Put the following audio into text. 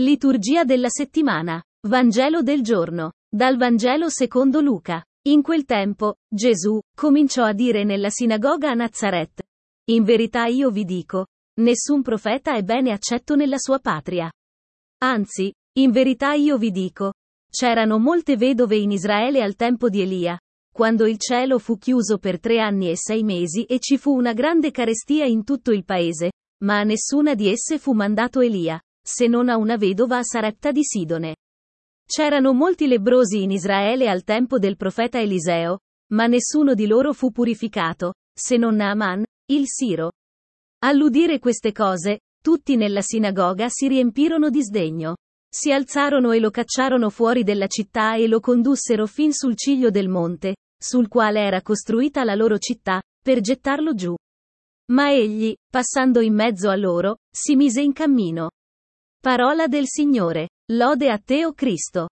Liturgia della settimana. Vangelo del giorno. Dal Vangelo secondo Luca. In quel tempo, Gesù cominciò a dire nella sinagoga a Nazaret. In verità io vi dico, nessun profeta è bene accetto nella sua patria. Anzi, in verità io vi dico, c'erano molte vedove in Israele al tempo di Elia, quando il cielo fu chiuso per tre anni e sei mesi e ci fu una grande carestia in tutto il paese, ma a nessuna di esse fu mandato Elia, se non a una vedova a Sarepta di Sidone. C'erano molti lebrosi in Israele al tempo del profeta Eliseo, ma nessuno di loro fu purificato, se non Naaman, il Siro. All'udire queste cose, tutti nella sinagoga si riempirono di sdegno. Si alzarono e lo cacciarono fuori della città e lo condussero fin sul ciglio del monte, sul quale era costruita la loro città, per gettarlo giù. Ma egli, passando in mezzo a loro, si mise in cammino. Parola del Signore. Lode a te, o Cristo.